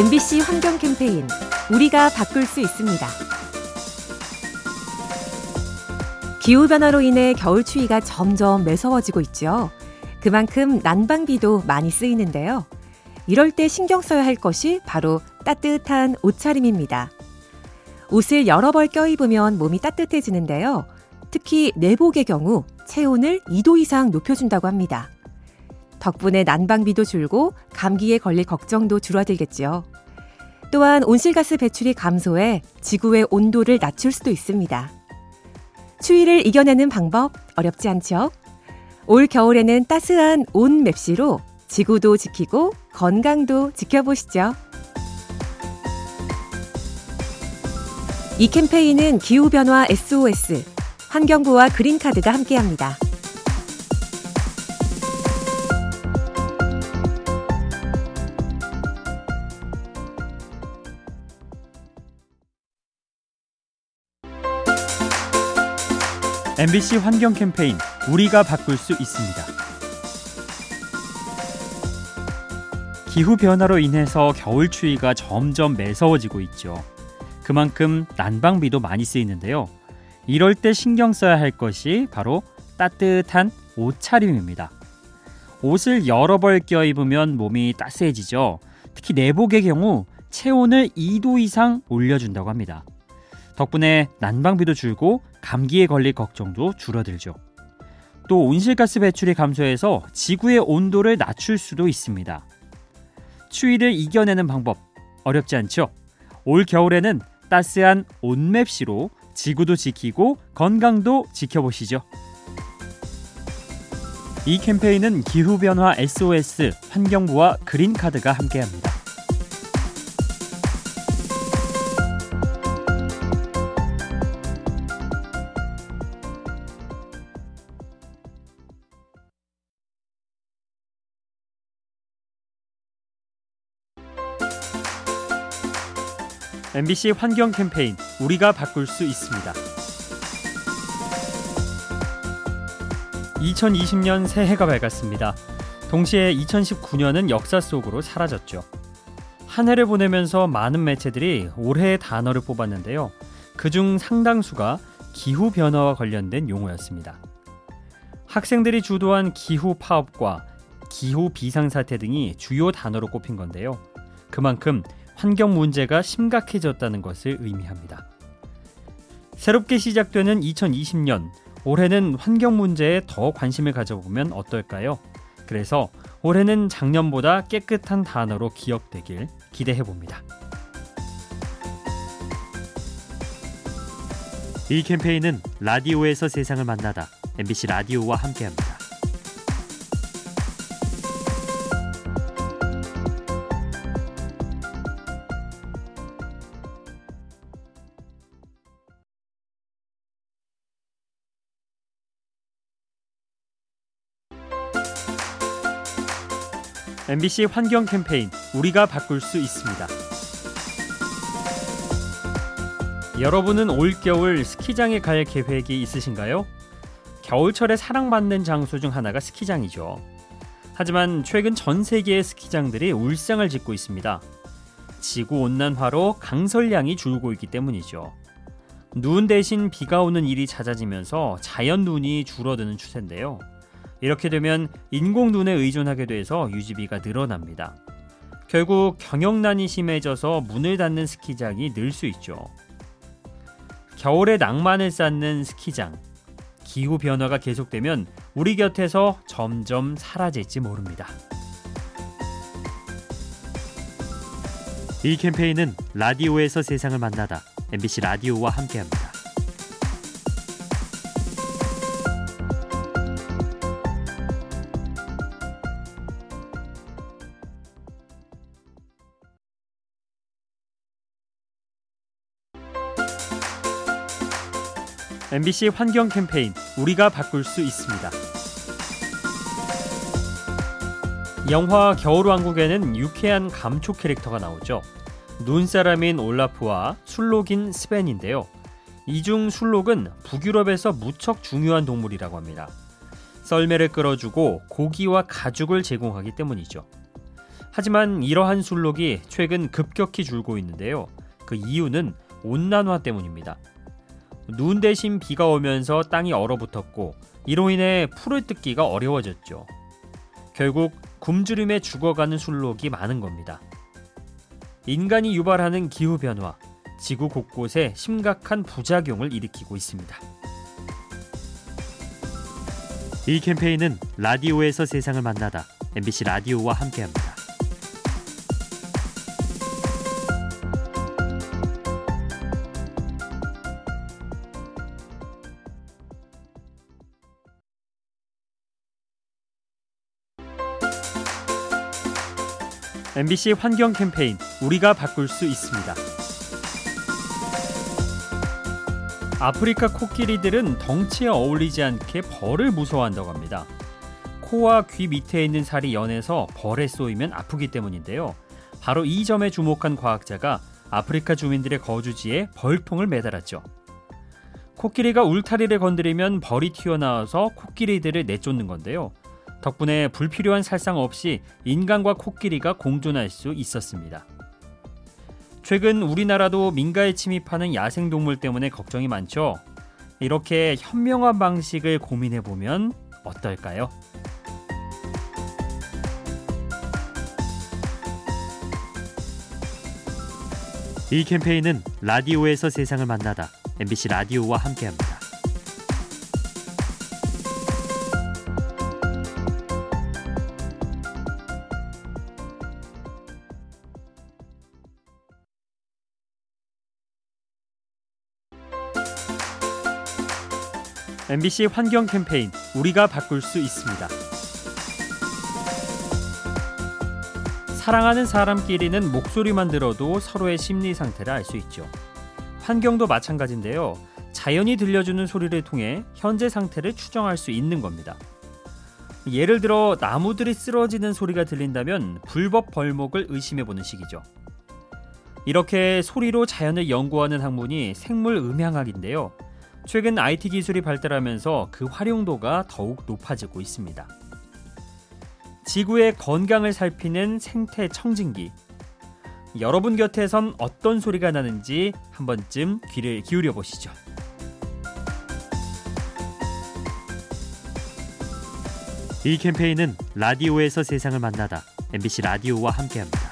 MBC 환경 캠페인 우리가 바꿀 수 있습니다. 기후 변화로 인해 겨울 추위가 점점 매서워지고 있죠. 그만큼 난방비도 많이 쓰이는데요. 이럴 때 신경 써야 할 것이 바로 따뜻한 옷차림입니다. 옷을 여러 벌 껴입으면 몸이 따뜻해지는데요. 특히 내복의 경우 체온을 2도 이상 높여준다고 합니다. 덕분에 난방비도 줄고 감기에 걸릴 걱정도 줄어들겠지요. 또한 온실가스 배출이 감소해 지구의 온도를 낮출 수도 있습니다. 추위를 이겨내는 방법 어렵지 않죠? 올 겨울에는 따스한 온 맵시로 지구도 지키고 건강도 지켜보시죠. 이 캠페인은 기후변화 SOS, 환경부와 그린카드가 함께합니다. MBC 환경 캠페인 우리가 바꿀 수 있습니다. 기후 변화로 인해서 겨울 추위가 점점 매서워지고 있죠. 그만큼 난방비도 많이 쓰이는데요. 이럴 때 신경 써야 할 것이 바로 따뜻한 옷차림입니다. 옷을 여러 벌 껴입으면 몸이 따스해지죠. 특히 내복의 경우 체온을 2도 이상 올려준다고 합니다. 덕분에 난방비도 줄고 감기에 걸릴 걱정도 줄어들죠. 또 온실가스 배출이 감소해서 지구의 온도를 낮출 수도 있습니다. 추위를 이겨내는 방법 어렵지 않죠? 올 겨울에는 따스한 온맵시로 지구도 지키고 건강도 지켜보시죠. 이 캠페인은 기후변화 SOS 환경부와 그린카드가 함께합니다. MBC 환경 캠페인 우리가 바꿀 수 있습니다. 2020년 새해가 밝았습니다. 동시에 2019년은 역사 속으로 사라졌죠. 한 해를 보내면서 많은 매체들이 올해의 단어를 뽑았는데요. 그중 상당수가 기후 변화와 관련된 용어였습니다. 학생들이 주도한 기후 파업과 기후 비상사태 등이 주요 단어로 꼽힌 건데요. 그만큼 환경 문제가 심각해졌다는 것을 의미합니다. 새롭게 시작되는 2020년, 올해는 환경 문제에 더 관심을 가져보면 어떨까요? 그래서 올해는 작년보다 깨끗한 단어로 기억되길 기대해 봅니다. 이 캠페인은 라디오에서 세상을 만나다 MBC 라디오와 함께합니다. MBC 환경 캠페인 우리가 바꿀 수 있습니다. 여러분은 올겨울 스키장에 갈 계획이 있으신가요? 겨울철에 사랑받는 장소 중 하나가 스키장이죠. 하지만 최근 전 세계의 스키장들이 울상을 짓고 있습니다. 지구 온난화로 강설량이 줄고 있기 때문이죠. 눈 대신 비가 오는 일이 잦아지면서 자연 눈이 줄어드는 추세인데요. 이렇게 되면 인공 눈에 의존하게 돼서 유지비가 늘어납니다. 결국 경영난이 심해져서 문을 닫는 스키장이 늘 수 있죠. 겨울에 낭만을 쌓는 스키장. 기후 변화가 계속되면 우리 곁에서 점점 사라질지 모릅니다. 이 캠페인은 라디오에서 세상을 만나다 MBC 라디오와 함께합니다. MBC 환경 캠페인 우리가 바꿀 수 있습니다. 영화 겨울왕국에는 유쾌한 감초 캐릭터가 나오죠. 눈사람인 올라프와 술록인 스벤인데요. 이중 술록은 북유럽에서 무척 중요한 동물이라고 합니다. 썰매를 끌어주고 고기와 가죽을 제공하기 때문이죠. 하지만 이러한 술록이 최근 급격히 줄고 있는데요. 그 이유는 온난화 때문입니다. 눈 대신 비가 오면서 땅이 얼어붙었고 이로 인해 풀을 뜯기가 어려워졌죠. 결국 굶주림에 죽어가는 술록이 많은 겁니다. 인간이 유발하는 기후 변화, 지구 곳곳에 심각한 부작용을 일으키고 있습니다. 이 캠페인은 라디오에서 세상을 만나다 MBC 라디오와 함께합니다. MBC 환경 캠페인 우리가 바꿀 수 있습니다. 아프리카 코끼리들은 덩치에 어울리지 않게 벌을 무서워한다고 합니다. 코와 귀 밑에 있는 살이 연해서 벌에 쏘이면 아프기 때문인데요. 바로 이 점에 주목한 과학자가 아프리카 주민들의 거주지에 벌통을 매달았죠. 코끼리가 울타리를 건드리면 벌이 튀어나와서 코끼리들을 내쫓는 건데요. 덕분에 불필요한 살상 없이 인간과 코끼리가 공존할 수 있었습니다. 최근 우리나라도 민가에 침입하는 야생동물 때문에 걱정이 많죠. 이렇게 현명한 방식을 고민해 보면 어떨까요? 이 캠페인은 라디오에서 세상을 만나다 MBC 라디오와 함께합니다. MBC 환경 캠페인 우리가 바꿀 수 있습니다. 사랑하는 사람끼리는 목소리만 들어도 서로의 심리 상태를 알 수 있죠. 환경도 마찬가지인데요. 자연이 들려주는 소리를 통해 현재 상태를 추정할 수 있는 겁니다. 예를 들어 나무들이 쓰러지는 소리가 들린다면 불법 벌목을 의심해 보는 시기죠. 이렇게 소리로 자연을 연구하는 학문이 생물 음향학인데요. 최근 IT 기술이 발달하면서 그 활용도가 더욱 높아지고 있습니다. 지구의 건강을 살피는 생태 청진기. 여러분 곁에선 어떤 소리가 나는지 한 번쯤 귀를 기울여 보시죠. 이 캠페인은 라디오에서 세상을 만나다 MBC 라디오와 함께합니다.